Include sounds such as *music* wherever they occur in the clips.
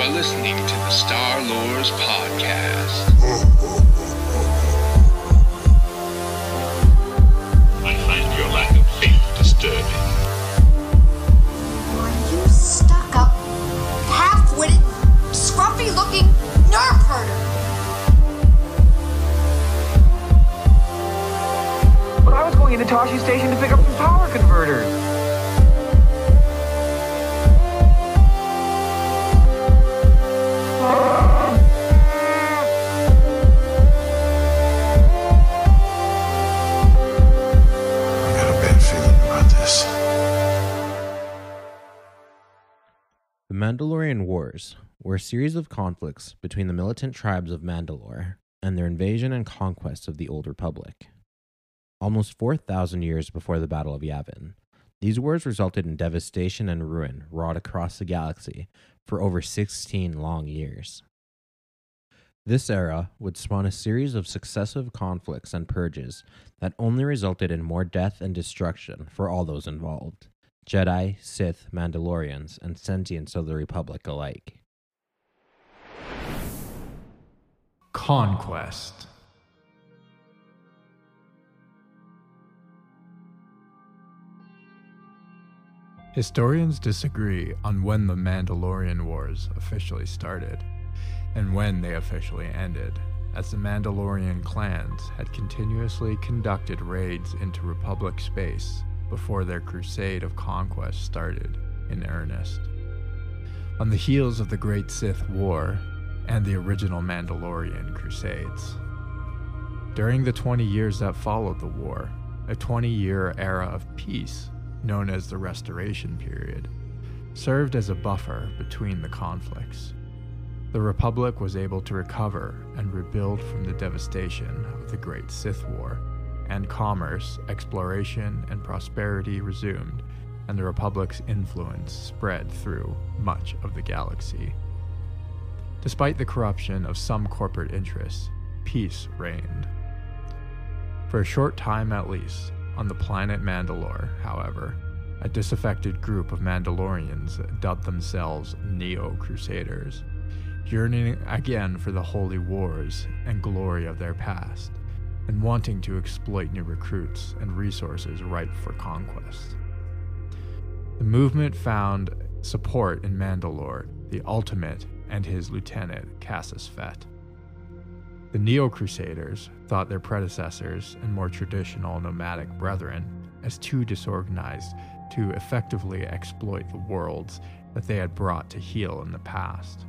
are listening to the Star Lores Podcast. I find your lack of faith disturbing. Are you stuck up, half witted, scruffy looking nerf herder? But I was going into Tosche Station to pick up some power converters. Mandalorian Wars were a series of conflicts between the militant tribes of Mandalore and their invasion and conquest of the Old Republic. Almost 4,000 years before the Battle of Yavin, these wars resulted in devastation and ruin wrought across the galaxy for over 16 long years. This era would spawn a series of successive conflicts and purges that only resulted in more death and destruction for all those involved Jedi, Sith, Mandalorians, and sentients of the Republic alike. Conquest. Historians disagree on when the Mandalorian Wars officially started and when they officially ended, as the Mandalorian clans had continuously conducted raids into Republic space before their crusade of conquest started in earnest. On the heels of the Great Sith War and the original Mandalorian Crusades. During the 20 years that followed the war, a 20 year era of peace, known as the Restoration Period, served as a buffer between the conflicts. The Republic was able to recover and rebuild from the devastation of the Great Sith War, and commerce, exploration, and prosperity resumed, and the Republic's influence spread through much of the galaxy. Despite the corruption of some corporate interests, peace reigned. For a short time at least, on the planet Mandalore, however, a disaffected group of Mandalorians dubbed themselves Neo Crusaders, yearning again for the holy wars and glory of their past, and wanting to exploit new recruits and resources ripe for conquest. The movement found support in Mandalore, the Ultimate and his lieutenant, Cassus Fett. The Neo Crusaders thought their predecessors and more traditional nomadic brethren as too disorganized to effectively exploit the worlds that they had brought to heel in the past.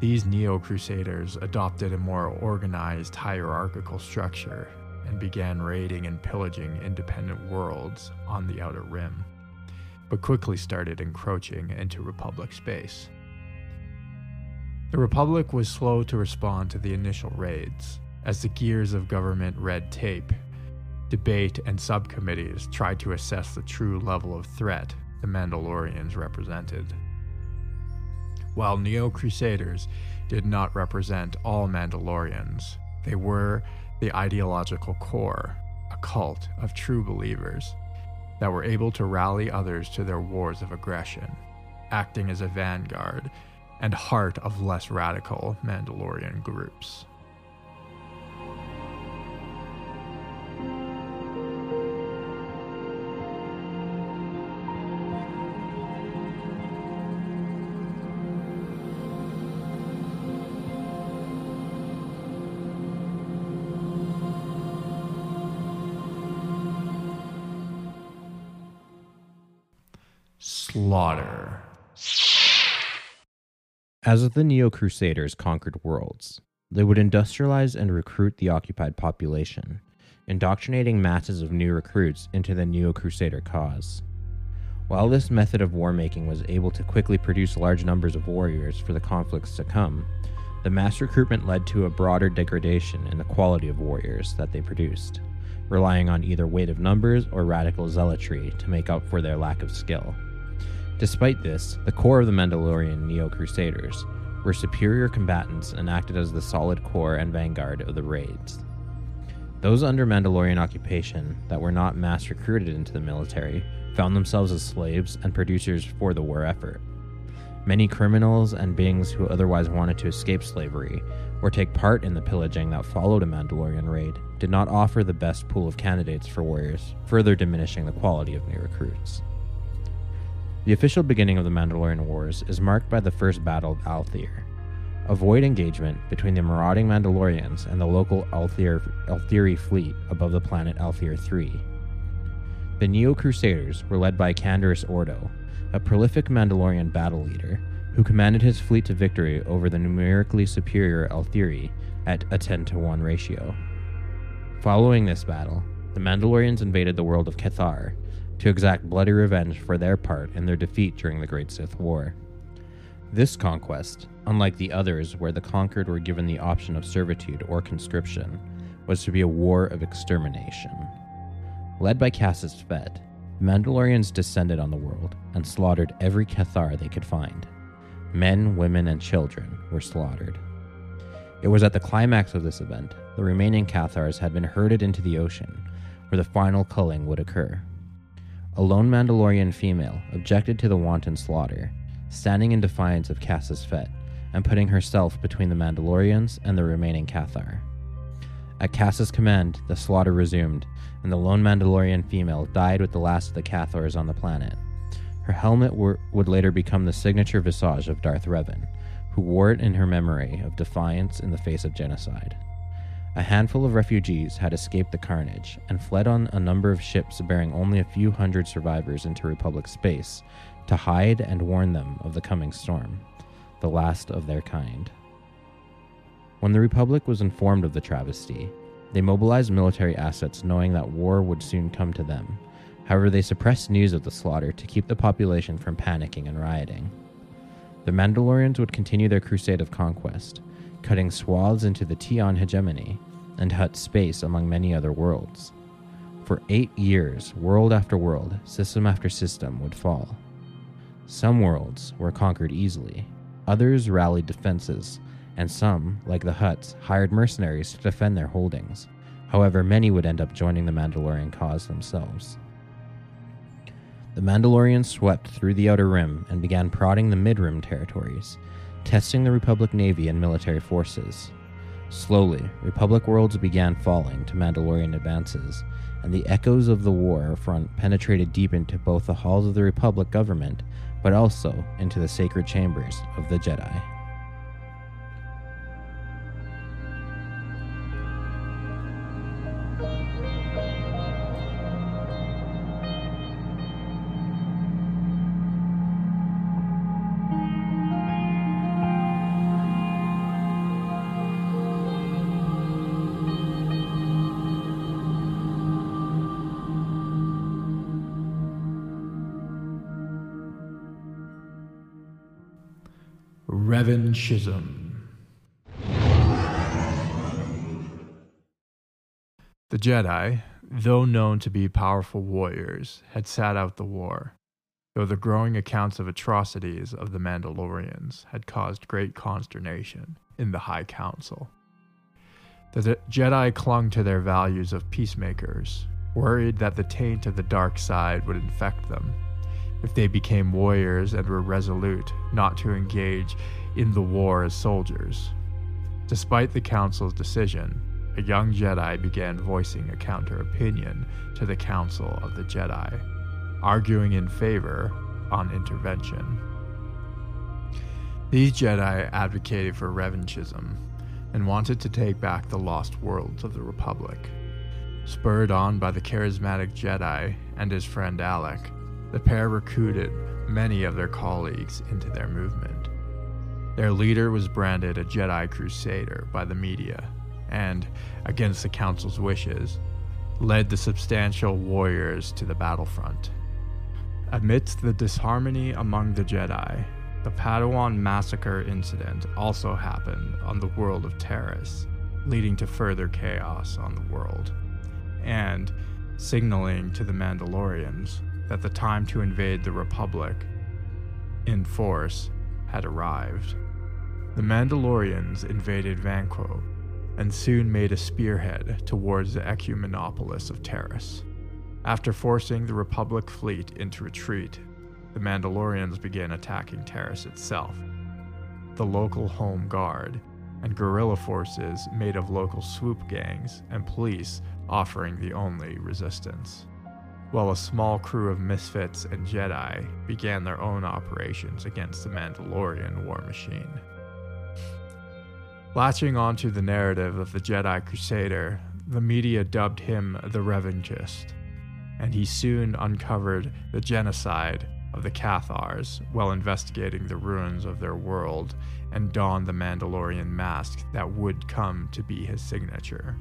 These Neo Crusaders adopted a more organized hierarchical structure and began raiding and pillaging independent worlds on the Outer Rim, but quickly started encroaching into Republic space. The Republic was slow to respond to the initial raids, as the gears of government red tape, debate, and subcommittees tried to assess the true level of threat the Mandalorians represented. While Neo Crusaders did not represent all Mandalorians, they were the ideological core, a cult of true believers that were able to rally others to their wars of aggression, acting as a vanguard and heart of less radical Mandalorian groups. As the Neo Crusaders conquered worlds, they would industrialize and recruit the occupied population, indoctrinating masses of new recruits into the Neo Crusader cause. While this method of war making was able to quickly produce large numbers of warriors for the conflicts to come, the mass recruitment led to a broader degradation in the quality of warriors that they produced, relying on either weight of numbers or radical zealotry to make up for their lack of skill. Despite this, the core of the Mandalorian Neo Crusaders were superior combatants and acted as the solid core and vanguard of the raids. Those under Mandalorian occupation that were not mass recruited into the military found themselves as slaves and producers for the war effort. Many criminals and beings who otherwise wanted to escape slavery or take part in the pillaging that followed a Mandalorian raid did not offer the best pool of candidates for warriors, further diminishing the quality of new recruits. The official beginning of the Mandalorian Wars is marked by the first battle of Althir, a void engagement between the marauding Mandalorians and the local Althir, Althiri fleet above the planet Althir 3. The Neo Crusaders were led by Canderous Ordo, a prolific Mandalorian battle leader who commanded his fleet to victory over the numerically superior Althiri at a 10 to 1 ratio. Following this battle, the Mandalorians invaded the world of Cathar to exact bloody revenge for their part in their defeat during the Great Sith War. This conquest, unlike the others where the conquered were given the option of servitude or conscription, was to be a war of extermination. Led by Cassus Fett, the Mandalorians descended on the world and slaughtered every Cathar they could find. Men, women, and children were slaughtered. It was at the climax of this event the remaining Cathars had been herded into the ocean, where the final culling would occur. A lone Mandalorian female objected to the wanton slaughter, standing in defiance of Cassus Fett and putting herself between the Mandalorians and the remaining Cathar. At Cassus' command, the slaughter resumed, and the lone Mandalorian female died with the last of the Cathars on the planet. Her helmet would later become the signature visage of Darth Revan, who wore it in her memory of defiance in the face of genocide. A handful of refugees had escaped the carnage and fled on a number of ships bearing only a few hundred survivors into Republic space to hide and warn them of the coming storm, the last of their kind. When the Republic was informed of the travesty, they mobilized military assets knowing that war would soon come to them. However, they suppressed news of the slaughter to keep the population from panicking and rioting. The Mandalorians would continue their crusade of conquest, cutting swaths into the Tion hegemony and Hutt space among many other worlds. For eight years, world after world, system after system would fall. Some worlds were conquered easily, others rallied defenses, and some, like the Hutts, hired mercenaries to defend their holdings. However, many would end up joining the Mandalorian cause themselves. The Mandalorians swept through the Outer Rim and began prodding the Mid Rim territories, testing the Republic Navy and military forces. Slowly, Republic worlds began falling to Mandalorian advances, and the echoes of the war front penetrated deep into both the halls of the Republic government, but also into the sacred chambers of the Jedi. Revanchism. The Jedi, though known to be powerful warriors, had sat out the war, though the growing accounts of atrocities of the Mandalorians had caused great consternation in the High Council. The Jedi clung to their values of peacemakers, worried that the taint of the dark side would infect them if they became warriors and were resolute not to engage in the war as soldiers. Despite the Council's decision, a young Jedi began voicing a counter opinion to the Council of the Jedi, arguing in favor on intervention. These Jedi advocated for revanchism and wanted to take back the lost worlds of the Republic. Spurred on by the charismatic Jedi and his friend Alek, the pair recruited many of their colleagues into their movement. Their leader was branded a Jedi Crusader by the media and, against the Council's wishes, led the substantial warriors to the battlefront. Amidst the disharmony among the Jedi, the Padawan massacre incident also happened on the world of Taris, leading to further chaos on the world, and signaling to the Mandalorians that the time to invade the Republic in force had arrived. The Mandalorians invaded Vanquor and soon made a spearhead towards the ecumenopolis of Taris. After forcing the Republic fleet into retreat, the Mandalorians began attacking Taris itself. The local Home Guard and guerrilla forces made of local swoop gangs and police offering the only resistance, while a small crew of misfits and Jedi began their own operations against the Mandalorian war machine. Latching onto the narrative of the Jedi Crusader, the media dubbed him the Revanchist, and he soon uncovered the genocide of the Cathars while investigating the ruins of their world and donned the Mandalorian mask that would come to be his signature.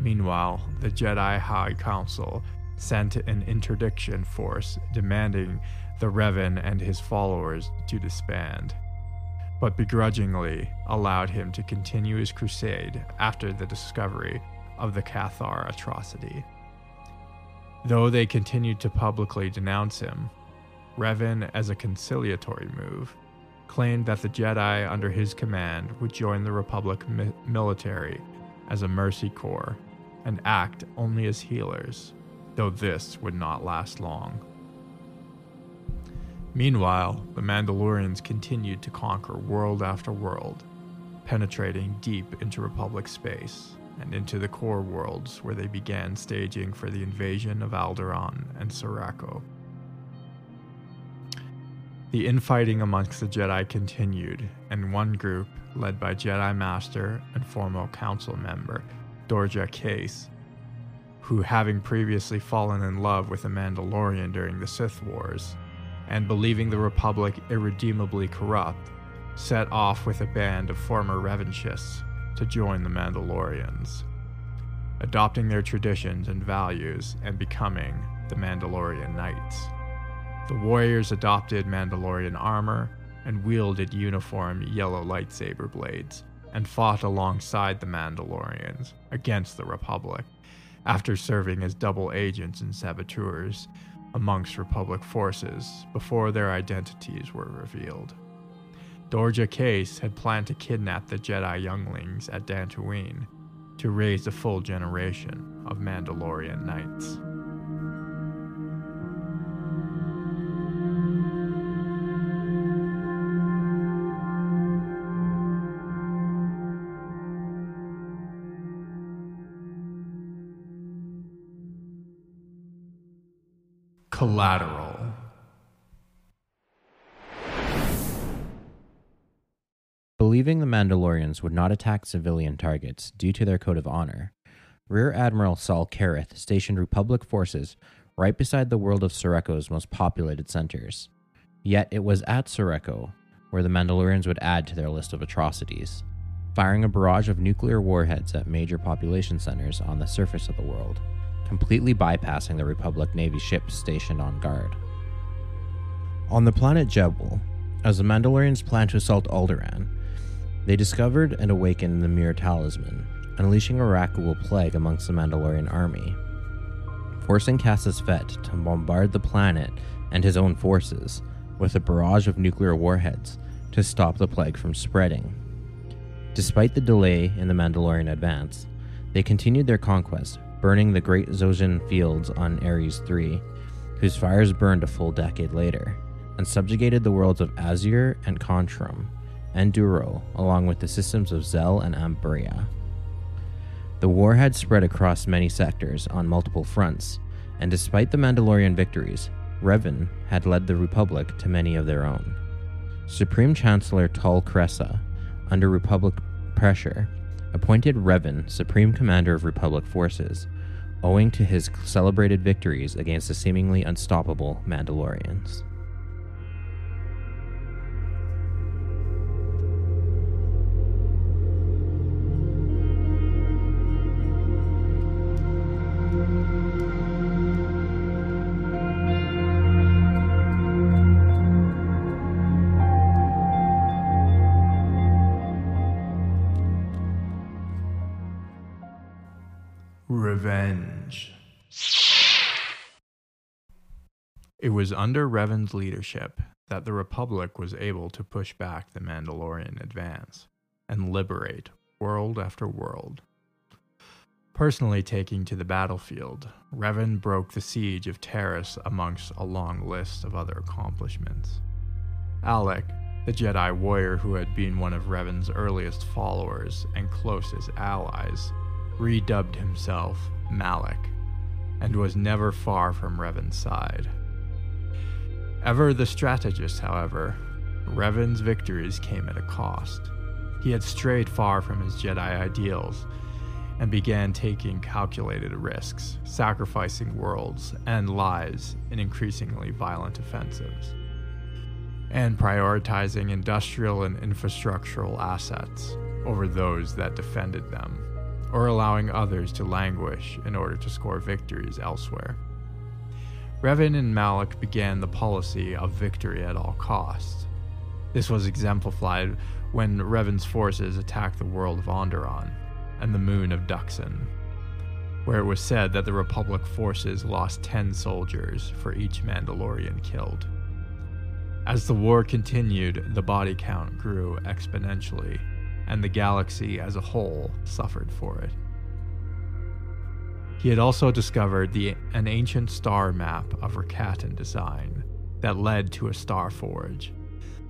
Meanwhile, the Jedi High Council sent an interdiction force demanding the Revan and his followers to disband, but begrudgingly allowed him to continue his crusade after the discovery of the Cathar atrocity. Though they continued to publicly denounce him, Revan, as a conciliatory move, claimed that the Jedi under his command would join the Republic mi- military as a mercy corps and act only as healers, though this would not last long. Meanwhile, the Mandalorians continued to conquer world after world, penetrating deep into Republic space and into the core worlds where they began staging for the invasion of Alderaan and Serroco. The infighting amongst the Jedi continued, and one group, led by Jedi Master and former Council member Dorjander Kace, who, having previously fallen in love with a Mandalorian during the Sith Wars, and believing the Republic irredeemably corrupt, set off with a band of former Revanchists to join the Mandalorians, adopting their traditions and values and becoming the Mandalorian Knights. The warriors adopted Mandalorian armor and wielded uniform yellow lightsaber blades and fought alongside the Mandalorians against the Republic after serving as double agents and saboteurs amongst Republic forces before their identities were revealed. Dorjander Kace had planned to kidnap the Jedi younglings at Dantooine to raise a full generation of Mandalorian knights. Collateral. Believing the Mandalorians would not attack civilian targets due to their code of honor, Rear Admiral Saul Karath stationed Republic forces right beside the world of Serroco's most populated centers. Yet it was at Serroco where the Mandalorians would add to their list of atrocities, firing a barrage of nuclear warheads at major population centers on the surface of the world, completely bypassing the Republic Navy ships stationed on guard. On the planet Jebble, as the Mandalorians planned to assault Alderaan, they discovered and awakened the Muur Talisman, unleashing a Rakghoul plague amongst the Mandalorian army, forcing Cassus Fett to bombard the planet and his own forces with a barrage of nuclear warheads to stop the plague from spreading. Despite the delay in the Mandalorian advance, they continued their conquest, burning the Great Zosian fields on Ares III, whose fires burned a full decade later, and subjugated the worlds of Azure and Contruum, and Duro, along with the systems of Zell and Amberia. The war had spread across many sectors on multiple fronts, and despite the Mandalorian victories, Revan had led the Republic to many of their own. Supreme Chancellor Tal Kressa, under Republic pressure, appointed Revan Supreme Commander of Republic forces, owing to his celebrated victories against the seemingly unstoppable Mandalorians. Was under Revan's leadership that the Republic was able to push back the Mandalorian advance and liberate world after world. Personally taking to the battlefield, Revan broke the siege of Taris amongst a long list of other accomplishments. Alek, the Jedi warrior who had been one of Revan's earliest followers and closest allies, redubbed himself Malak and was never far from Revan's side. Ever the strategist, however, Revan's victories came at a cost. He had strayed far from his Jedi ideals and began taking calculated risks, sacrificing worlds and lives in increasingly violent offensives, and prioritizing industrial and infrastructural assets over those that defended them, or allowing others to languish in order to score victories elsewhere. Revan and Malak began the policy of victory at all costs. This was exemplified when Revan's forces attacked the world of Onderon and the moon of Dxun, where it was said that the Republic forces lost 10 soldiers for each Mandalorian killed. As the war continued, the body count grew exponentially, and the galaxy as a whole suffered for it. He had also discovered the, an ancient star map of Rakatan design that led to a star forge,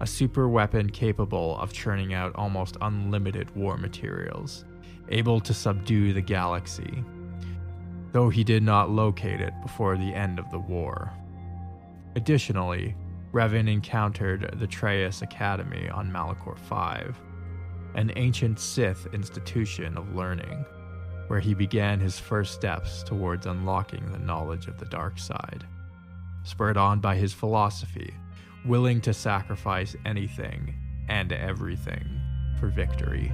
a super weapon capable of churning out almost unlimited war materials, able to subdue the galaxy, though he did not locate it before the end of the war. Additionally, Revan encountered the Trayus Academy on Malachor V, an ancient Sith institution of learning where he began his first steps towards unlocking the knowledge of the dark side. Spurred on by his philosophy, willing to sacrifice anything and everything for victory.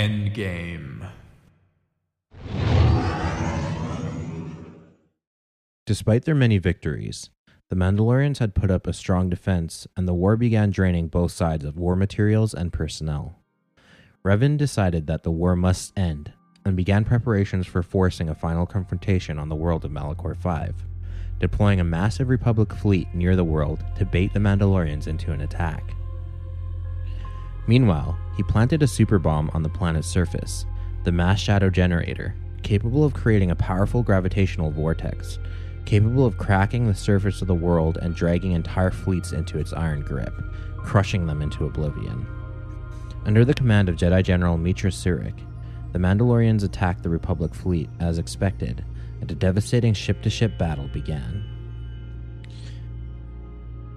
Endgame. Despite their many victories, the Mandalorians had put up a strong defense, and the war began draining both sides of war materials and personnel. Revan decided that the war must end and began preparations for forcing a final confrontation on the world of Malachor V, deploying a massive Republic fleet near the world to bait the Mandalorians into an attack. Meanwhile, he planted a super bomb on the planet's surface, the Mass Shadow Generator, capable of creating a powerful gravitational vortex, capable of cracking the surface of the world and dragging entire fleets into its iron grip, crushing them into oblivion. Under the command of Jedi General Meetra Surik, the Mandalorians attacked the Republic fleet as expected, and a devastating ship to ship battle began.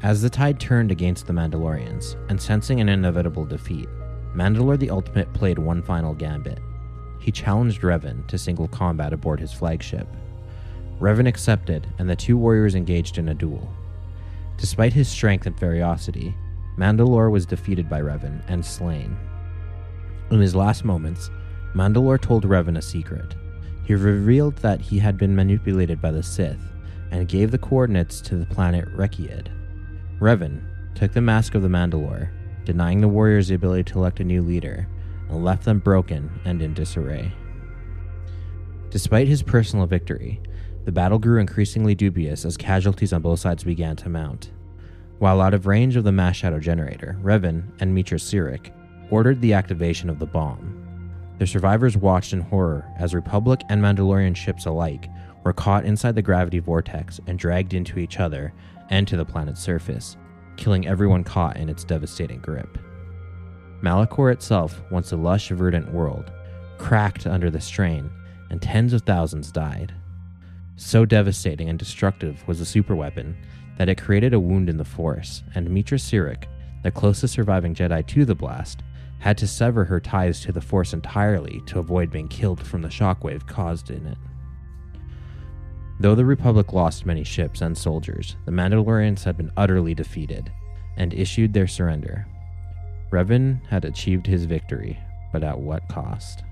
As the tide turned against the Mandalorians, and sensing an inevitable defeat, Mandalore the Ultimate played one final gambit. He challenged Revan to single combat aboard his flagship. Revan accepted, and the two warriors engaged in a duel. Despite his strength and ferocity, Mandalore was defeated by Revan and slain. In his last moments, Mandalore told Revan a secret. He revealed that he had been manipulated by the Sith and gave the coordinates to the planet Rekkiad. Revan took the mask of the Mandalore, denying the warriors the ability to elect a new leader, and left them broken and in disarray. Despite his personal victory, the battle grew increasingly dubious as casualties on both sides began to mount. While out of range of the mass shadow generator, Revan and Meetra Surik ordered the activation of the bomb. The survivors watched in horror as Republic and Mandalorian ships alike were caught inside the gravity vortex and dragged into each other and to the planet's surface, killing everyone caught in its devastating grip. Malachor itself, once a lush, verdant world, cracked under the strain, and tens of thousands died. So devastating and destructive was the superweapon that it created a wound in the Force, and Meetra Surik, the closest surviving Jedi to the blast, had to sever her ties to the Force entirely to avoid being killed from the shockwave caused in it. Though the Republic lost many ships and soldiers, the Mandalorians had been utterly defeated and issued their surrender. Revan had achieved his victory, but at what cost?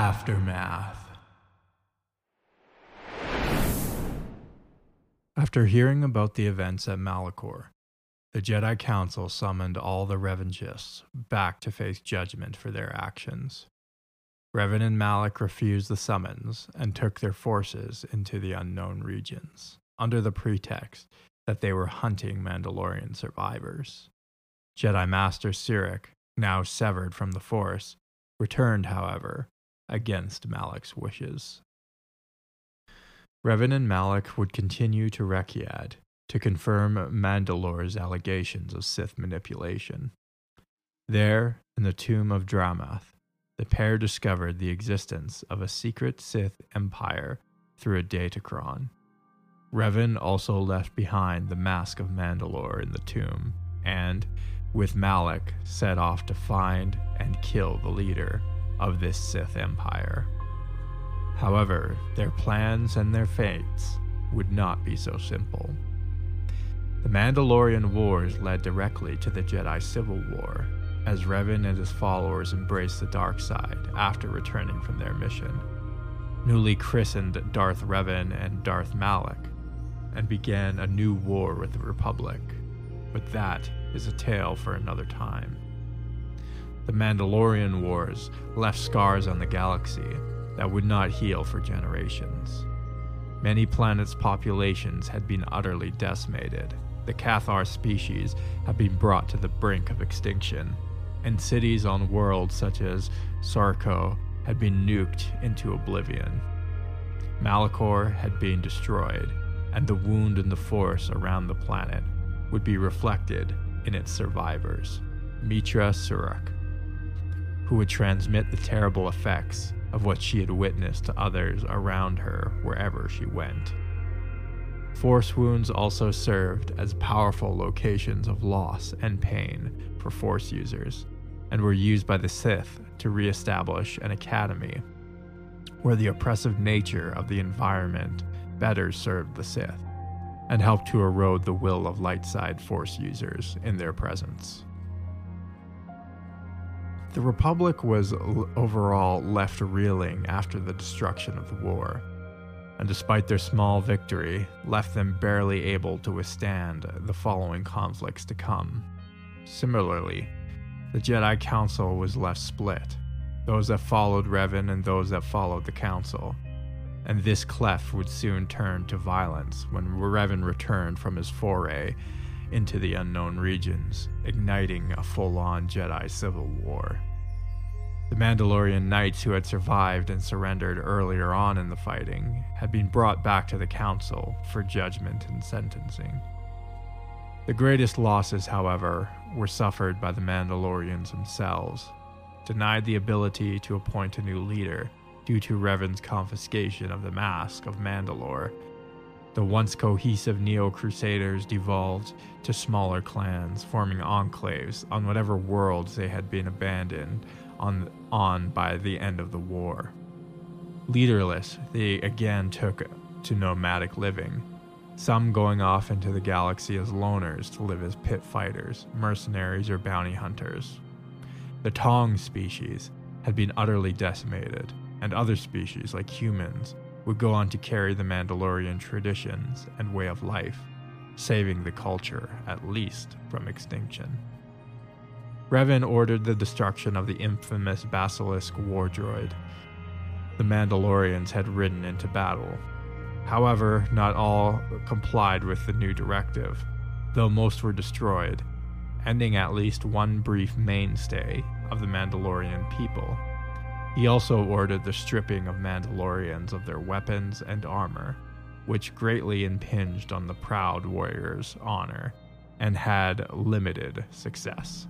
Aftermath. After hearing about the events at Malachor, the Jedi Council summoned all the Revanchists back to face judgment for their actions. Revan and Malak refused the summons and took their forces into the unknown regions, under the pretext that they were hunting Mandalorian survivors. Jedi Master Surik, now severed from the Force, returned, however, against Malak's wishes. Revan and Malak would continue to Rekkiad to confirm Mandalore's allegations of Sith manipulation. There, in the tomb of Dramath, the pair discovered the existence of a secret Sith empire through a datachron. Revan also left behind the mask of Mandalore in the tomb, and, with Malak, set off to find and kill the leader of this Sith empire. However, their plans and their fates would not be so simple. The Mandalorian Wars led directly to the Jedi Civil War, as Revan and his followers embraced the dark side after returning from their mission. Newly christened Darth Revan and Darth Malak, and began a new war with the Republic. But that is a tale for another time. The Mandalorian Wars left scars on the galaxy that would not heal for generations. Many planets' populations had been utterly decimated. The Cathar species had been brought to the brink of extinction, and cities on worlds such as Sarko had been nuked into oblivion. Malachor had been destroyed, and the wound in the force around the planet would be reflected in its survivors, Meetra Surik, who would transmit the terrible effects of what she had witnessed to others around her wherever she went. Force wounds also served as powerful locations of loss and pain for Force users, and were used by the Sith to re-establish an academy where the oppressive nature of the environment better served the Sith and helped to erode the will of light side Force users in their presence. The Republic was overall left reeling after the destruction of the war, and despite their small victory, left them barely able to withstand the following conflicts to come. Similarly, the Jedi Council was left split, those that followed Revan and those that followed the Council. And this cleft would soon turn to violence when Revan returned from his foray into the unknown regions, igniting a full on Jedi civil war. The Mandalorian knights who had survived and surrendered earlier on in the fighting had been brought back to the Council for judgment and sentencing. The greatest losses, however, were suffered by the Mandalorians themselves, denied the ability to appoint a new leader due to Revan's confiscation of the Mask of Mandalore the once cohesive Neo Crusaders devolved to smaller clans, forming enclaves on whatever worlds they had been abandoned on, on by the end of the war. Leaderless, they again took to nomadic living, some going off into the galaxy as loners to live as pit fighters, mercenaries, or bounty hunters. The Taung species had been utterly decimated, and other species, like humans, would go on to carry the Mandalorian traditions and way of life, saving the culture, at least, from extinction. Revan ordered the destruction of the infamous Basilisk war droid the Mandalorians had ridden into battle. However, not all complied with the new directive, though most were destroyed, ending at least one brief mainstay of the Mandalorian people. He also ordered the stripping of Mandalorians of their weapons and armor, which greatly impinged on the proud warrior's honor and had limited success.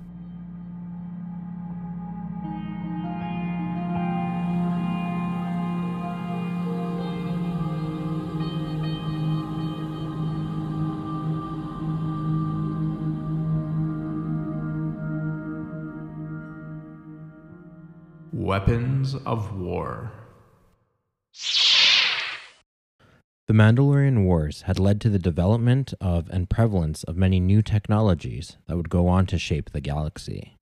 Weapons of War. The Mandalorian Wars had led to the development of and prevalence of many new technologies that would go on to shape the galaxy.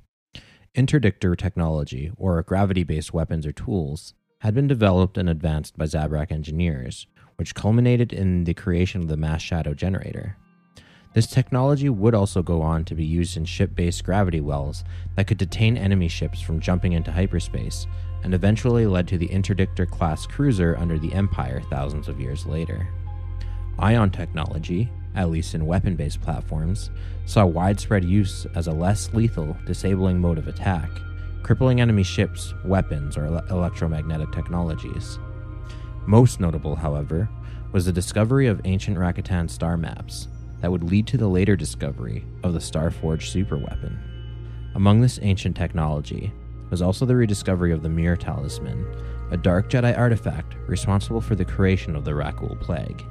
Interdictor technology, or gravity based weapons or tools, had been developed and advanced by Zabrak engineers, which culminated in the creation of the mass shadow generator. This technology would also go on to be used in ship based gravity wells that could detain enemy ships from jumping into hyperspace, and eventually led to the Interdictor class cruiser under the Empire thousands of years later. Ion technology, at least in weapon based platforms, saw widespread use as a less lethal, disabling mode of attack, crippling enemy ships, weapons, or ele- electromagnetic technologies. Most notable, however, was the discovery of ancient Rakatan star maps that would lead to the later discovery of the Starforged superweapon. Among this ancient technology was also the rediscovery of the Muur Talisman, a dark Jedi artifact responsible for the creation of the Rakghoul Plague.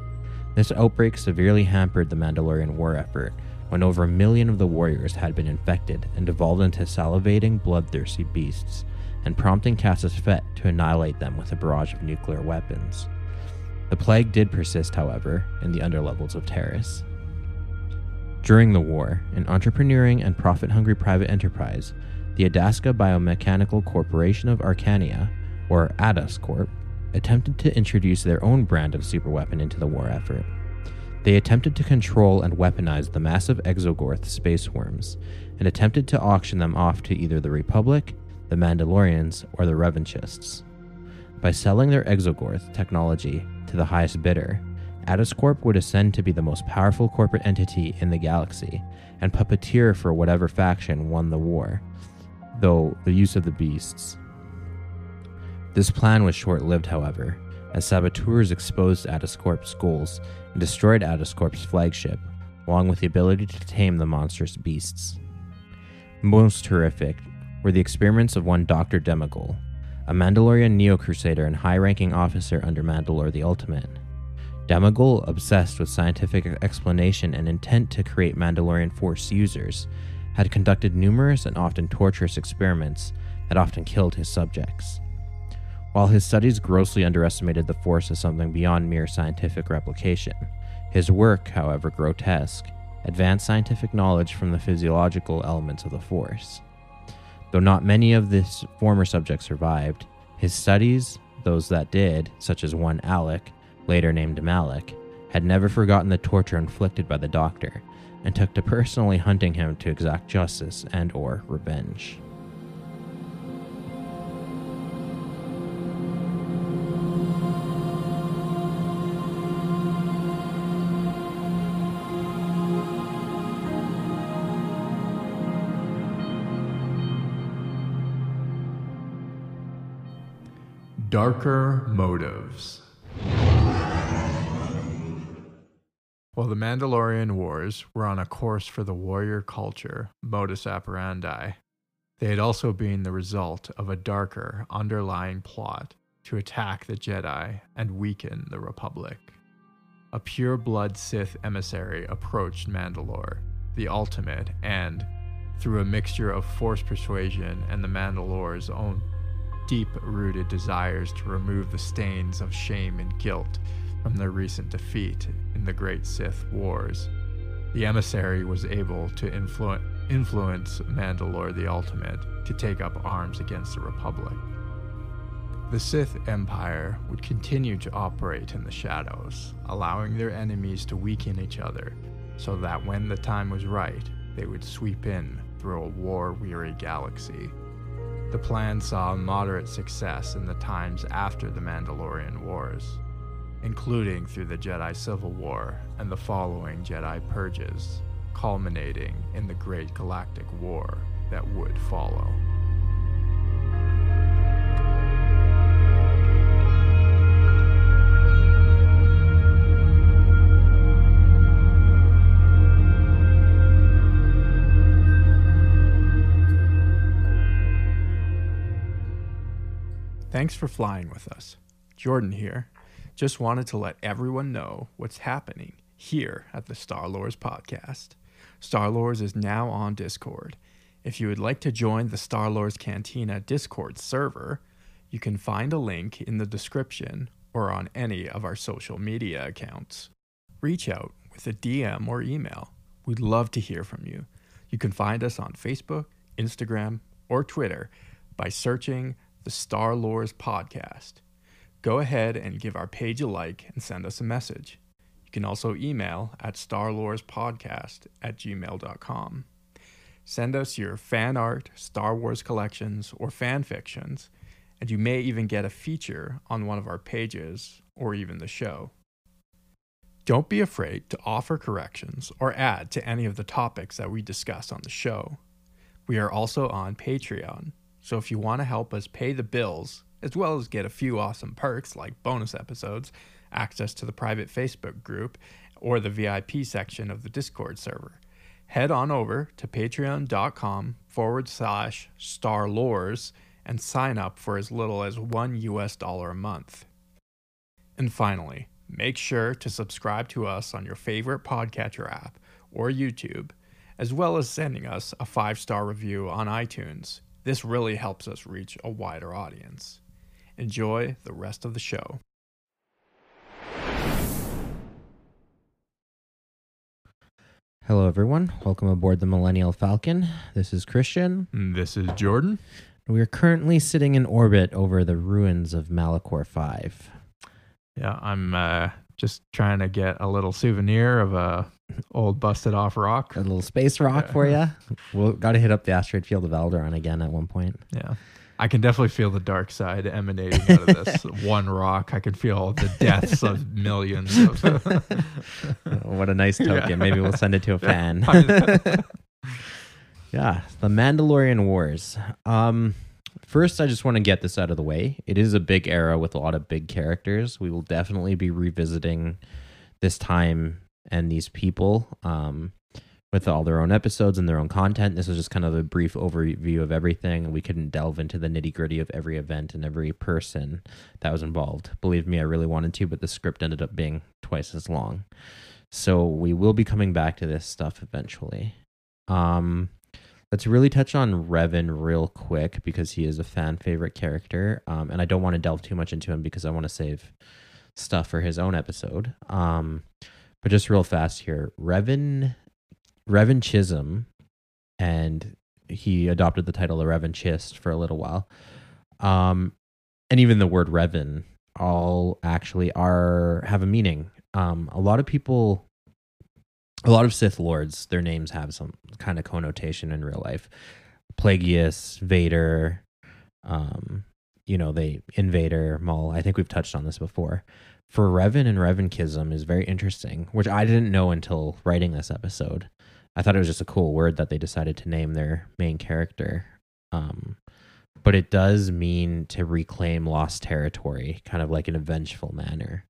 This outbreak severely hampered the Mandalorian war effort when over a million of the warriors had been infected and devolved into salivating, bloodthirsty beasts, and prompting Cassus Fett to annihilate them with a barrage of nuclear weapons. The plague did persist, however, in the underlevels of Taris. During the war, an entrepreneuring and profit hungry private enterprise, the Adasca Biomechanical Corporation of Arkania, or Adascorp, attempted to introduce their own brand of superweapon into the war effort. They attempted to control and weaponize the massive Exogorth space worms, and attempted to auction them off to either the Republic, the Mandalorians, or the Revanchists. By selling their Exogorth technology to the highest bidder, Adascorp would ascend to be the most powerful corporate entity in the galaxy and puppeteer for whatever faction won the war, though the use of the beasts. This plan was short lived, however, as saboteurs exposed Adascorp's goals and destroyed Adascorp's flagship, along with the ability to tame the monstrous beasts. Most horrific were the experiments of one Dr. Demagol, a Mandalorian Neo Crusader and high ranking officer under Mandalore the Ultimate. Demagol, obsessed with scientific explanation and intent to create Mandalorian Force users, had conducted numerous and often torturous experiments that often killed his subjects. While his studies grossly underestimated the Force as something beyond mere scientific replication, his work, however grotesque, advanced scientific knowledge from the physiological elements of the Force. Though not many of his former subjects survived, his studies, those that did, such as one Alek, later named Malak, had never forgotten the torture inflicted by the doctor and took to personally hunting him to exact justice and or revenge. Darker motives. While the Mandalorian Wars were on a course for the warrior culture, modus operandi, they had also been the result of a darker underlying plot to attack the Jedi and weaken the Republic. A pure blood Sith emissary approached Mandalore, the ultimate, and, through a mixture of Force persuasion and the Mandalore's own deep rooted desires to remove the stains of shame and guilt from their recent defeat in the Great Sith Wars, the emissary was able to influ- influence Mandalore the Ultimate to take up arms against the Republic. The Sith Empire would continue to operate in the shadows, allowing their enemies to weaken each other so that when the time was right, they would sweep in through a war weary galaxy. The plan saw moderate success in the times after the Mandalorian Wars, including through the Jedi Civil War and the following Jedi Purges, culminating in the Great Galactic War that would follow. Thanks for flying with us. Jordan here. Just wanted to let everyone know what's happening here at the Star Lores podcast. Star Lores is now on Discord. If you would like to join the Star Lores Cantina Discord server, you can find a link in the description or on any of our social media accounts. Reach out with a DM or email. We'd love to hear from you. You can find us on Facebook, Instagram, or Twitter by searching the Star Lores podcast. Go ahead and give our page a like and send us a message. You can also email at starlorespodcast at gmail.com. Send us your fan art, Star Wars collections, or fan fictions, and you may even get a feature on one of our pages or even the show. Don't be afraid to offer corrections or add to any of the topics that we discuss on the show. We are also on Patreon, so if you want to help us pay the bills, as well as get a few awesome perks like bonus episodes, access to the private Facebook group, or the VIP section of the Discord server, head on over to patreon.com forward slash starlores and sign up for as little as one US dollar a month. And finally, make sure to subscribe to us on your favorite podcatcher app or YouTube, as well as sending us a five star review on iTunes. This really helps us reach a wider audience. Enjoy the rest of the show. Hello, everyone. Welcome aboard the Millennium Falcon. This is Christian. This is Jordan. We are currently sitting in orbit over the ruins of Malachor 5. Yeah, I'm uh, just trying to get a little souvenir of a old busted off rock. A little space rock Yeah. for you. We'll got to hit up the asteroid field of Alderaan again at one point. Yeah. I can definitely feel the dark side emanating out of this *laughs* one rock. I can feel the deaths of *laughs* millions of. *laughs* What a nice token. Yeah. Maybe we'll send it to a fan. Yeah, the Mandalorian Wars. Um, first, I just want to get this out of the way. It is a big era with a lot of big characters. We will definitely be revisiting this time and these people um, with all their own episodes and their own content. This was just kind of a brief overview of everything. We couldn't delve into the nitty gritty of every event and every person that was involved. Believe me, I really wanted to, but the script ended up being twice as long. So we will be coming back to this stuff eventually. Um, let's really touch on Revan real quick because he is a fan favorite character, um, and I don't want to delve too much into him because I want to save stuff for his own episode. Um, but just real fast here, Revan, Revanchism, and he adopted the title of Revanchist for a little while. Um, and even the word Revan all actually are have a meaning. Um, a lot of people a lot of Sith lords, their names have some kind of connotation in real life. Plagueis, Vader, um, you know, they Invader, Maul. I think we've touched on this before. For Revan and Revanchism is very interesting, which I didn't know until writing this episode. I thought it was just a cool word that they decided to name their main character. Um, but it does mean to reclaim lost territory, kind of like in a vengeful manner,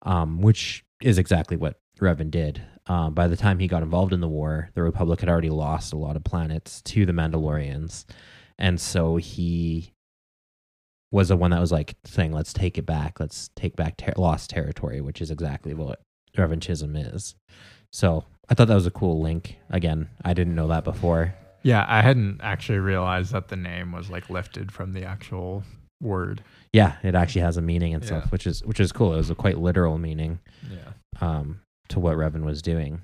um, which is exactly what Revan did. Uh, by the time he got involved in the war, the Republic had already lost a lot of planets to the Mandalorians. And so he was the one that was like saying, let's take it back. Let's take back ter- lost territory, which is exactly what Revanchism is. So I thought that was a cool link. Again, I didn't know that before. yeah, I hadn't actually realized that the name was like lifted from the actual word. Yeah, it actually has a meaning and stuff, Yeah. which is which is cool. It was a quite literal meaning Yeah. um, to what Revan was doing.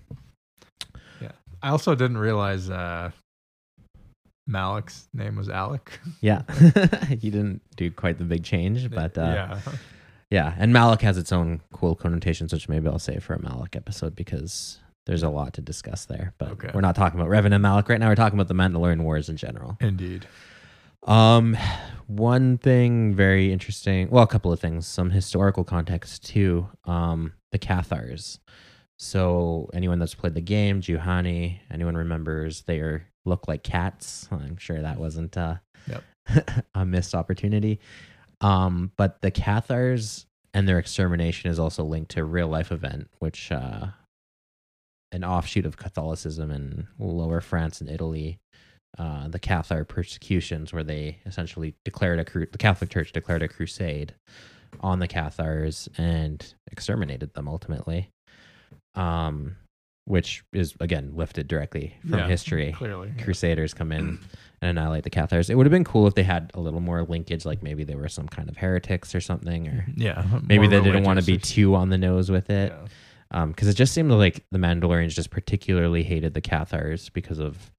Yeah. I also didn't realize uh, Malak's name was Alek. Yeah, *laughs* he didn't do quite the big change, *laughs* but uh, yeah. Yeah. and Malak has its own cool connotations, which maybe I'll save for a Malak episode because there's a lot to discuss there. But Okay. we're not talking about Revan and Malak right now. We're talking about the Mandalorian Wars in general. Indeed. Um, one thing very interesting. Well, a couple of things. Some historical context too. Um, the Cathars. So anyone that's played the game, Juhani, anyone remembers they are look like cats. I'm sure that wasn't uh, Yep. *laughs* a missed opportunity. Um, but the Cathars and their extermination is also linked to a real life event, which uh, an offshoot of Catholicism in Lower France and Italy uh, the Cathar persecutions, where they essentially declared a cru- the Catholic Church declared a crusade on the Cathars and exterminated them ultimately, um, which is again lifted directly from Yeah, history. Clearly. yeah. Crusaders come in and annihilate the Cathars. It would have been cool if they had a little more linkage, like maybe they were some kind of heretics or something, or Yeah. maybe they didn't want to be too on the nose with it Yeah. because it just seemed like the Mandalorians just particularly hated the Cathars because of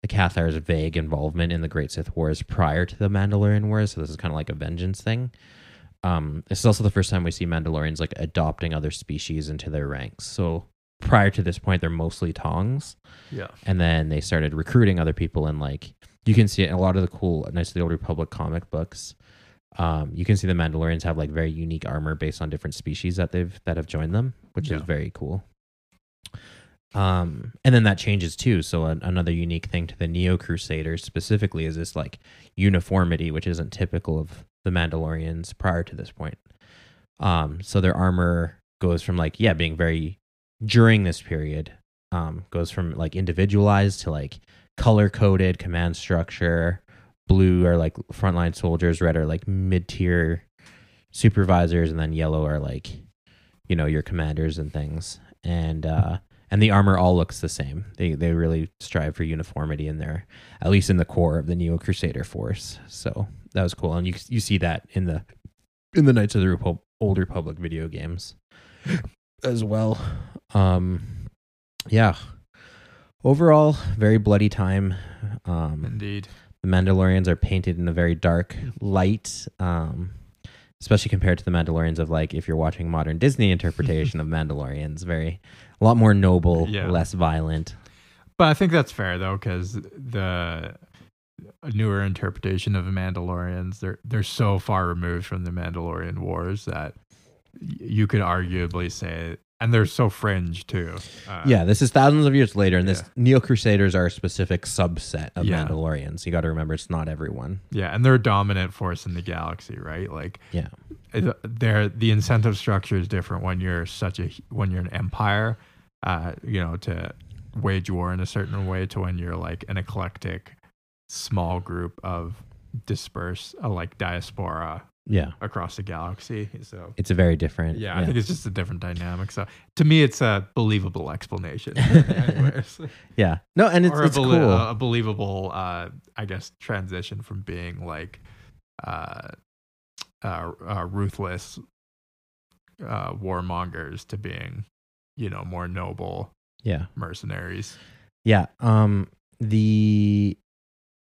the Cathar's vague involvement in the Great Sith Wars prior to the Mandalorian Wars. So this is kind of like a vengeance thing. Um, this is also the first time we see Mandalorians like adopting other species into their ranks. So prior to this point, they're mostly Taungs, Yeah. and then they started recruiting other people. And like you can see it in a lot of the cool Knights of the Old Republic comic books. Um, you can see the Mandalorians have like very unique armor based on different species that they've that have joined them, which is very cool. Um, and then that changes too. So an, another unique thing to the Neo Crusaders specifically is this like uniformity, which isn't typical of the Mandalorians prior to this point. Um, so their armor goes from like yeah being very during this period um, goes from like individualized to like color coded command structure. Blue are like frontline soldiers, red are like mid tier supervisors, and then yellow are like you know your commanders and things. And uh, and the armor all looks the same. They they really strive for uniformity in there, at least in the core of the Neo Crusader force. So that was cool, and you you see that in the in the Knights of the Repu- Old Republic video games as well. Um, yeah. Overall, very bloody time. Um, Indeed. the Mandalorians are painted in a very dark light, um, especially compared to the Mandalorians of like if you're watching modern Disney interpretation of *laughs* Mandalorians, very a lot more noble, Yeah. less violent. But I think that's fair though, because the newer interpretation of the Mandalorians, they're they're so far removed from the Mandalorian Wars that you could arguably say, and they're so fringe too. Uh, yeah, this is thousands of years later, and this yeah. Neo Crusaders are a specific subset of Yeah. Mandalorians. You got to remember, it's not everyone. yeah, and they're a dominant force in the galaxy, right? Like, Yeah, they're the incentive structure is different when you're such a when you're an empire, uh, you know, to wage war in a certain way to when you're like an eclectic small group of dispersed uh, like diaspora yeah, across the galaxy. So it's a very different. yeah, I think it's just a different dynamic. So to me, it's a believable explanation. *laughs* Anyways. yeah. No, and it's, or it's a, cool. a believable, uh, I guess, transition from being like uh, uh, uh, ruthless uh, warmongers to being, you know, more noble yeah. mercenaries. Yeah. Um the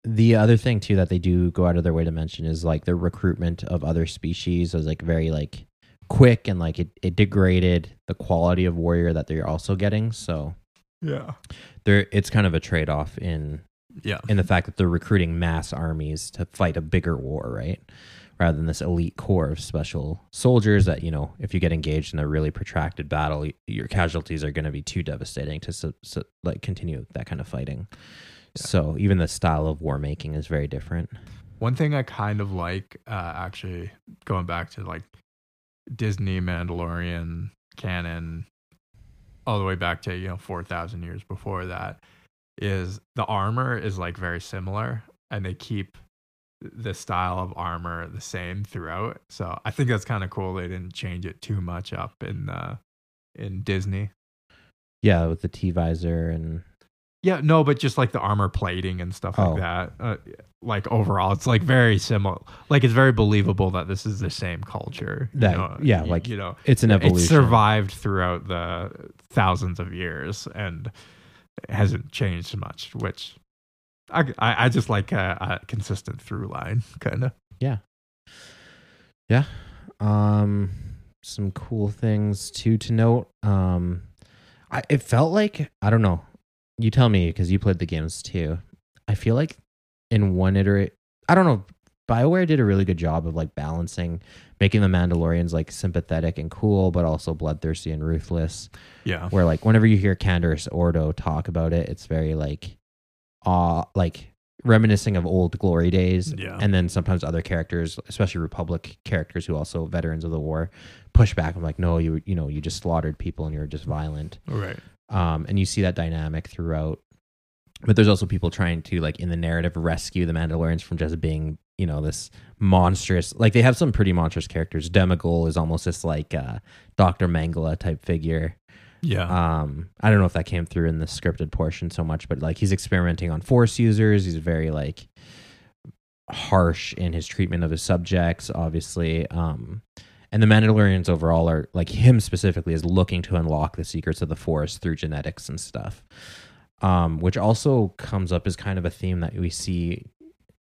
the other thing too that they do go out of their way to mention is like the recruitment of other species was like very like quick and like it, it degraded the quality of warrior that they're also getting. So Yeah. there it's kind of a trade off in Yeah. in the fact that they're recruiting mass armies to fight a bigger war, right? Rather than this elite core of special soldiers that, you know, if you get engaged in a really protracted battle, your casualties are going to be too devastating to su- su- like continue that kind of fighting. So even the style of war making is very different. One thing I kind of like, uh, actually, going back to like Disney Mandalorian canon, all the way back to you know four thousand years before that, is the armor is like very similar, and they keep the style of armor the same throughout. So I think that's kind of cool. They didn't change it too much up in uh, in Disney. Yeah, with the T visor and Yeah, no, but just like the armor plating and stuff Oh. like that. Uh, like overall, it's like very similar. Like it's very believable that this is the same culture. you That- know? yeah, Y- like, you know, it's an evolution. It's survived throughout the thousands of years and hasn't changed much. Which I I, I just like a, a consistent through line, kind of. Yeah. Yeah. Um some cool things too to note. Um I it felt like I don't know. You tell me because you played the games too. I feel like in one iterate I don't know. BioWare did a really good job of like balancing making the Mandalorians like sympathetic and cool, but also bloodthirsty and ruthless. Yeah, Where like whenever you hear Canderous Ordo talk about it, it's very like awe like reminiscing of old glory days. Yeah. And then sometimes other characters, especially Republic characters who also veterans of the war, push back. I'm like, no, you you know, you just slaughtered people and you're just violent. right. Um, and you see that dynamic throughout. But there's also people trying to like in the narrative rescue the Mandalorians from just being, you know, this monstrous. Like they have some pretty monstrous characters. Demagol is almost this like uh, Doctor Mengele type figure. Yeah, Um, I don't know if that came through in the scripted portion so much, but like he's experimenting on Force users. He's very like harsh in his treatment of his subjects, obviously. Um, and the Mandalorians overall are like him specifically is looking to unlock the secrets of the Force through genetics and stuff. um, which also comes up as kind of a theme that we see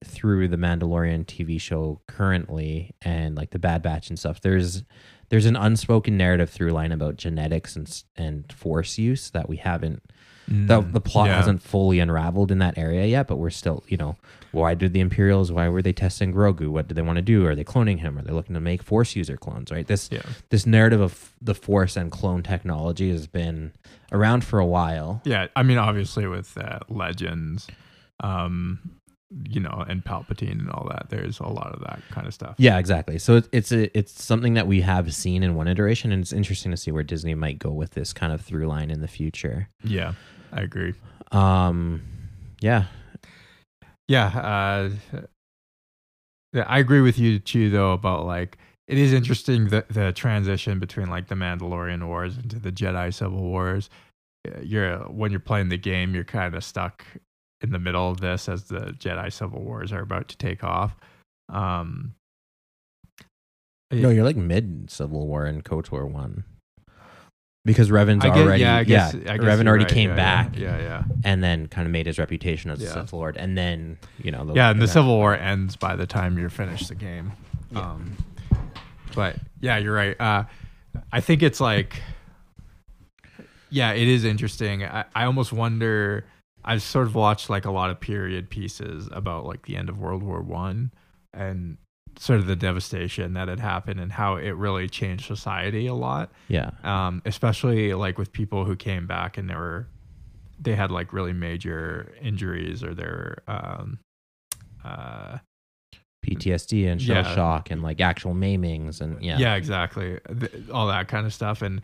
through the Mandalorian TV show currently and like the Bad Batch and stuff. There's there's an unspoken narrative through line about genetics and and force use that we haven't the, the plot Mm, yeah. hasn't fully unraveled in that area yet, but we're still, you know, why did the Imperials, why were they testing Grogu? What do they want to do? Are they cloning him? Are they looking to make Force user clones, right? This Yeah. this narrative of the Force and clone technology has been around for a while. Yeah, I mean, obviously with uh, Legends, um, you know, and Palpatine and all that, there's a lot of that kind of stuff. Yeah, exactly. So it- it's a, it's something that we have seen in one iteration, and it's interesting to see where Disney might go with this kind of through line in the future. Yeah, I agree. Um, yeah, Yeah, uh, yeah, I agree with you too, though, about like it is interesting the the transition between like the Mandalorian Wars into the Jedi Civil Wars. Uh, You're when you're playing the game, you're kind of stuck in the middle of this as the Jedi Civil Wars are about to take off. Um, no, you're like mid Civil War and Kotor one. Because Revan's get, already, yeah, I guess, yeah, I guess Revan already right, came yeah, back Yeah, yeah, and then kind of made his reputation as a Yeah. Sith Lord, and then you know, the, yeah. And the Civil War ends by the time you're finished the game. Yeah. Um, but yeah, you're right. Uh, I think it's like, yeah, it is interesting. I, I almost wonder. I've sort of watched like a lot of period pieces about like the end of World War One and sort of the devastation that had happened and how it really changed society a lot. yeah, Um, especially like with people who came back and they were they had like really major injuries or they're um, uh, PTSD and shell Yeah. shock and like actual maimings and yeah, yeah exactly all that kind of stuff and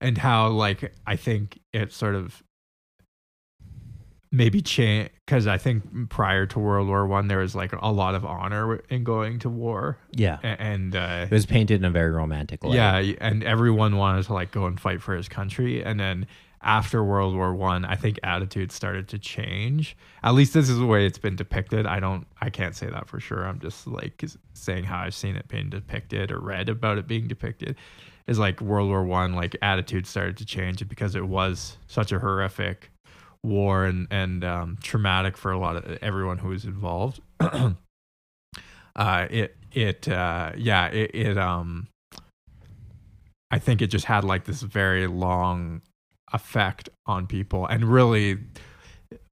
and how like i think it sort of maybe change because i think prior to world war one there was like a lot of honor in going to war. Yeah. And uh It was painted in a very romantic light. yeah and everyone wanted to like go and fight for his country. And then after world war one I, think attitudes started to change. At least this is the way it's been depicted. I don't i can't say that for sure. I'm just like saying how i've seen it being depicted or read about it being depicted. Is like world war one like attitudes started to change because it was such a horrific war and and um, traumatic for a lot of everyone who was involved. *clears throat* Uh it it uh yeah it, it um i think it just had like this very long effect on people. And really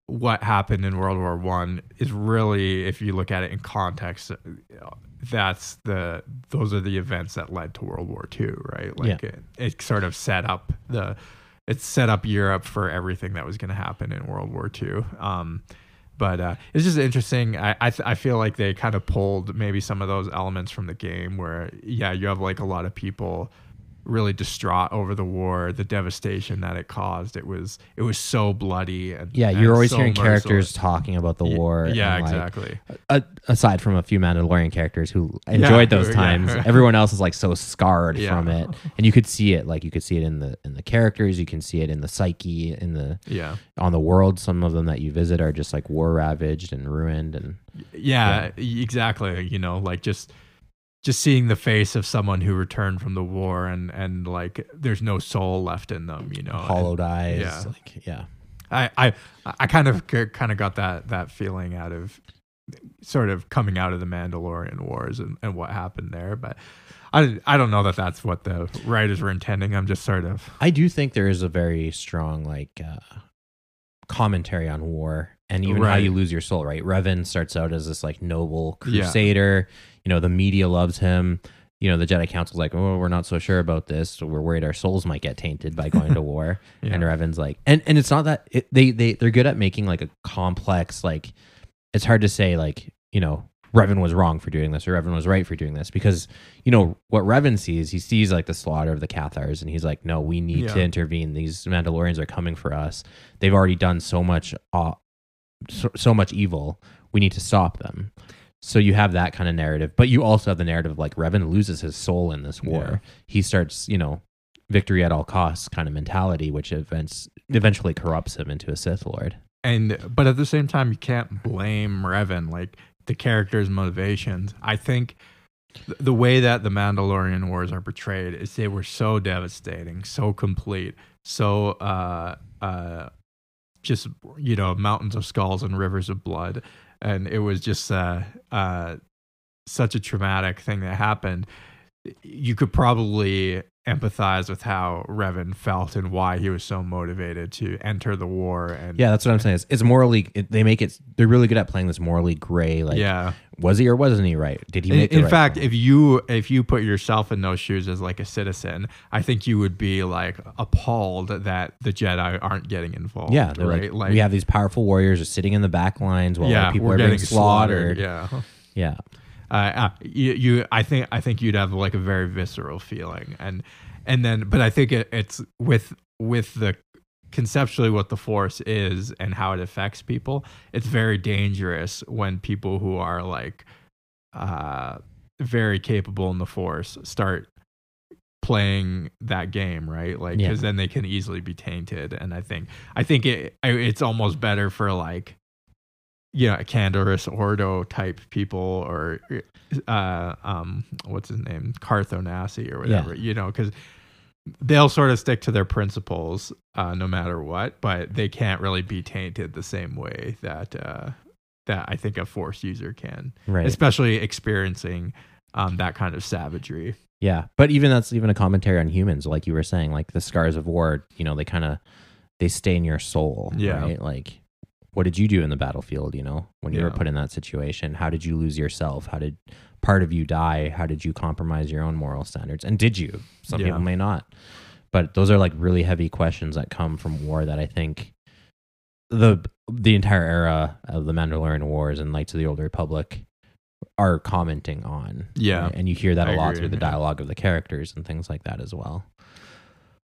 what happened in world war one is really if you look at it in context uh, that's the those are the events that led to world war two right? Like Yeah. it, it sort of set up the it set up europe for everything that was going to happen in world war two um but uh, it's just interesting. I I, th- I feel like they kind of pulled maybe some of those elements from the game, where yeah, you have like a lot of people really distraught over the war, the devastation that it caused. It was it was so bloody and Yeah, you're always so hearing merciless. characters talking about the war. Yeah, and, like, exactly. a- aside from a few Mandalorian characters who *laughs* enjoyed those yeah. times, *laughs* everyone else is like so scarred Yeah. from it, and you could see it. Like you could see it in the in the characters, you can see it in the psyche, in the Yeah, on the world. Some of them that you visit are just like war ravaged and ruined, and yeah, exactly. You know, like just just seeing the face of someone who returned from the war and and like there's no soul left in them. You know, and- hollowed eyes. yeah. Like yeah, I I I kind of kind of got that that feeling out of sort of coming out of the Mandalorian Wars and, and what happened there, but I I don't know that that's what the writers were intending. I'm just sort of I do think there is a very strong like uh, commentary on war and even how you lose your soul. Right, Revan starts out as this like noble Yeah. You know, the media loves him. You know, the Jedi Council's like, oh, we're not so sure about this. We're worried our souls might get tainted by going to *laughs* war. Yeah. And Revan's like, and and it's not that it, they they they're good at making like a complex like. It's hard to say like you know Revan was wrong for doing this or Revan was right for doing this because you know what Revan sees he sees like the slaughter of the Cathars and he's like no we need to intervene these Mandalorians are coming for us they've already done so much uh, so, so much evil we need to stop them so you have that kind of narrative but you also have the narrative of, like Revan loses his soul in this war. He starts you know victory at all costs kind of mentality which events eventually corrupts him into a Sith Lord. And but at the same time you can't blame Revan like the character's motivations. I think th- the way that the Mandalorian Wars are portrayed is they were so devastating, so complete, so uh uh just you know mountains of skulls and rivers of blood, and it was just uh, uh, such a traumatic thing that happened. You could probably empathize with how Revan felt and why he was so motivated to enter the war. And Yeah, that's what I'm saying. It's, it's morally. It, they make it. They're really good at playing this morally gray. Like, yeah. was he or wasn't he right? Did he In, make? the in right fact, if you if you put yourself in those shoes as like a citizen, I think you would be like appalled that the Jedi aren't getting involved. yeah, right. like, we have these powerful warriors just sitting in the back lines while yeah, people are being getting slaughtered. Yeah. yeah, uh, uh, you, you I think I think you'd have like a very visceral feeling. And and then but I think it, it's with with the conceptually what the force is and how it affects people it's very dangerous when people who are like uh very capable in the force start playing that game right? Like Yeah. because then they can easily be tainted. And i think i think it it's almost better for like you know, Canderous Ordo type people or uh um what's his name? Carth Onasi or whatever, you know, because they'll sort of stick to their principles uh no matter what, but they can't really be tainted the same way that uh that I think a force user can. right. Especially experiencing um that kind of savagery. Yeah, but even that's even a commentary on humans, like you were saying, like the scars of war. You know, they kind of they stay in your soul. Yeah. Right. Like, what did you do in the battlefield? You know, when you were put in that situation, how did you lose yourself? How did part of you die? How did you compromise your own moral standards? And did you? Some Yeah. people may not. But those are like really heavy questions that come from war that I think the the entire era of the Mandalorian Wars and Knights of the Old Republic are commenting on. Yeah. right? And you hear that a lot agree, through the yeah. dialogue of the characters and things like that as well.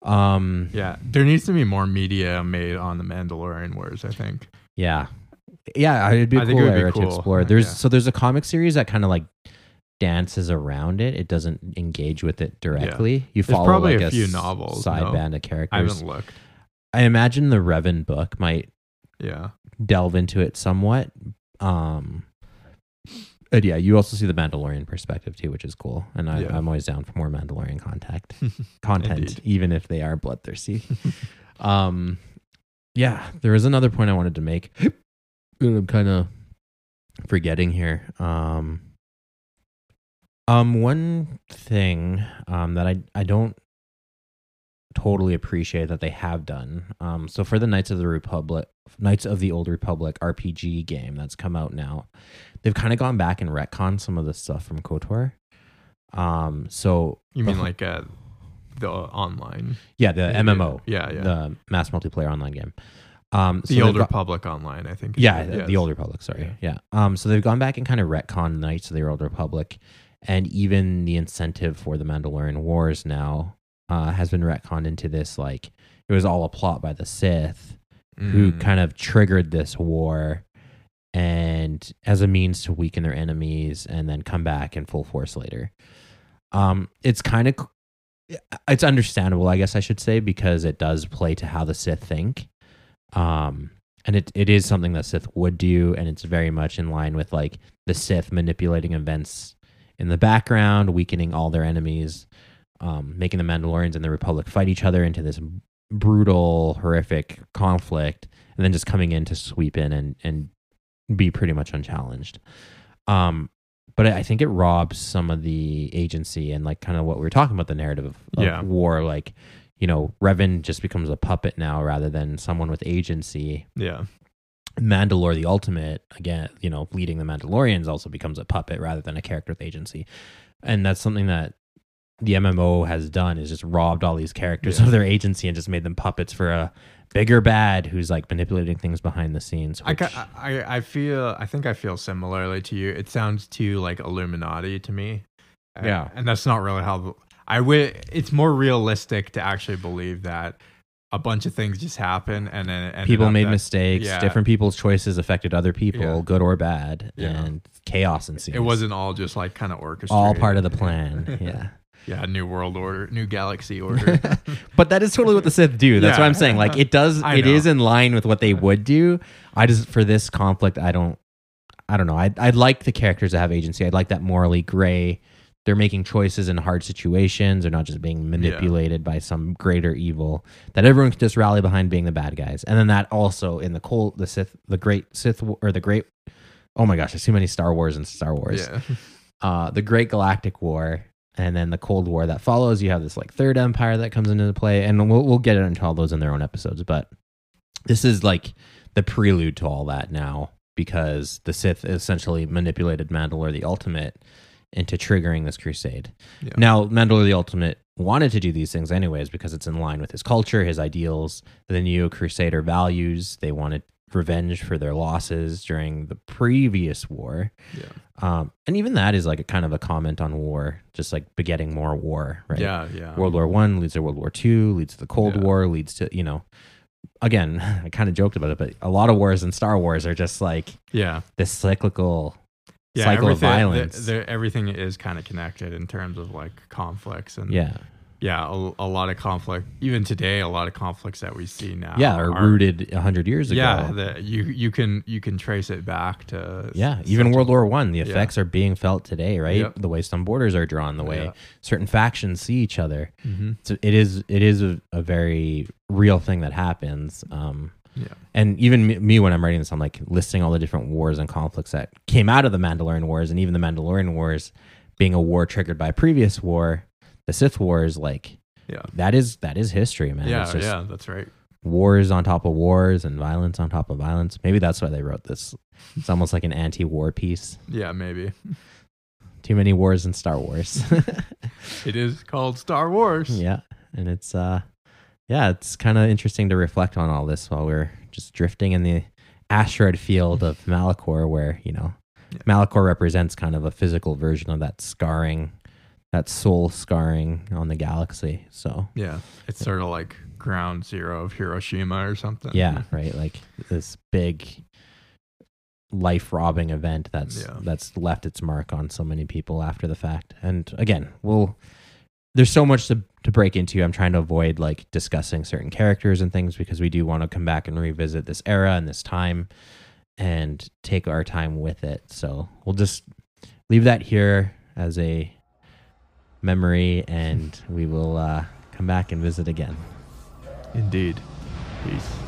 Um Yeah. There needs to be more media made on the Mandalorian Wars, I think. Yeah. Yeah, it'd be a I cool would be era to explore. There's Yeah. so there's a comic series that kind of like dances around it. It doesn't engage with it directly. You There's follow probably like a few s- novels, side no? band of I characters. haven't looked. I imagine the Revan book might Yeah. delve into it somewhat. Um, and yeah, you also see the Mandalorian perspective too, which is cool. And I, Yeah. I'm always down for more Mandalorian contact *laughs* content, even if they are bloodthirsty. *laughs* um, yeah, there was another point I wanted to make. that I'm kind of forgetting here. Um, um, one thing um that I I don't totally appreciate that they have done. Um, so for the Knights of the Republic, Knights of the Old Republic RPG game that's come out now, they've kind of gone back and retcon some of the stuff from KOTOR. Um, so You mean like uh, the online? yeah, the MMO, Yeah, yeah. the mass multiplayer online game. Um, so the Old Republic online, I think. yeah, the- yes. the Old Republic. Sorry, yeah. Um, so they've gone back and kind of retcon Knights of the Old Republic, and even the incentive for the Mandalorian Wars now uh, has been retconned into this like it was all a plot by the Sith who Mm. kind of triggered this war and as a means to weaken their enemies and then come back in full force later. Um, it's kind of it's understandable, I guess I should say, because it does play to how the Sith think. Um, and it, it is something that Sith would do, and it's very much in line with like the Sith manipulating events in the background, weakening all their enemies, um, making the Mandalorians and the Republic fight each other into this brutal, horrific conflict, and then just coming in to sweep in and and be pretty much unchallenged. Um, but I think it robs some of the agency and like kind of what we were talking about the narrative of, of Yeah. war. Like, you know, Revan just becomes a puppet now rather than someone with agency. Yeah. Mandalore the Ultimate, again, you know, leading the Mandalorians also becomes a puppet rather than a character with agency. And that's something that the MMO has done is just robbed all these characters Yeah. of their agency and just made them puppets for a bigger bad who's like manipulating things behind the scenes. I, Which, ca- I I feel I think I feel similarly to you. It sounds too like Illuminati to me. Yeah. and that's not really how the- I would. It's more realistic to actually believe that a bunch of things just happen and then people made that- mistakes. yeah. Different people's choices affected other people, Yeah. good or bad, Yeah. and chaos ensues. It wasn't all just like kind of orchestrated. all part of the plan. *laughs* yeah. Yeah, new world order, new galaxy order. *laughs* but that is totally what the Sith do. That's Yeah. what I'm saying. Like it does *laughs* I it know. is in line with what they would do. I just for this conflict I don't I don't know. I I like the characters that have agency. I like that morally gray they're making choices in hard situations. They're not just being manipulated by some greater evil. That everyone can just rally behind being the bad guys. And then that also in the cold, the Sith, the great Sith or the great. Oh my gosh, there's too many Star Wars and Star Wars. Yeah. *laughs* Uh, the Great Galactic War, and then the Cold War that follows. You have this like Third Empire that comes into play, and we'll we'll get into all those in their own episodes. But this is like the prelude to all that now because the Sith essentially manipulated Mandalore the Ultimate into triggering this crusade. Yeah. Now, Mandalore the Ultimate wanted to do these things anyways because it's in line with his culture, his ideals, the Neo Crusader values. They wanted revenge for their losses during the previous war. Yeah. Um, and even that is like a kind of a comment on war, just like begetting more war, right? Yeah, yeah. World War One leads to World War Two, leads to the Cold Yeah. War, leads to you know. Again, *laughs* I kind of joked about it, but a lot of wars in Star Wars are just like yeah. this cyclical Yeah, cycle of violence. the- the- everything is kind of connected in terms of like conflicts and yeah, yeah, a, a lot of conflict. Even today, a lot of conflicts that we see now. yeah, are rooted a hundred years ago. Yeah, the, you you can you can trace it back to Yeah, even World War One, the Yeah. effects are being felt today, right? Yep. The way some borders are drawn, the way Yeah. certain factions see each other. Mhm. So it is it is a, a very real thing that happens. Um, Yeah. and even me, me when I'm writing this, I'm like listing all the different wars and conflicts that came out of the Mandalorian Wars, and even the Mandalorian Wars being a war triggered by a previous war, the Sith Wars. Like Yeah. that is that is history, man. Yeah, just yeah, that's right. wars on top of wars and violence on top of violence. Maybe that's why they wrote this. It's almost like an anti-war piece. Yeah, maybe. *laughs* Too many wars in Star Wars. *laughs* It is called Star Wars. yeah, and it's uh, yeah, it's kind of interesting to reflect on all this while we're just drifting in the asteroid field of Malachor, where you know Yeah. Malachor represents kind of a physical version of that scarring, that soul scarring on the galaxy. So Yeah. It's sort of like ground zero of Hiroshima or something. yeah, right, like this big life robbing event that's Yeah. that's left its mark on so many people after the fact. And again, we'll there's so much to to break into. I'm trying to avoid like discussing certain characters and things because we do want to come back and revisit this era and this time and take our time with it. So we'll just leave that here as a memory and we will uh, come back and visit again. Indeed. Peace.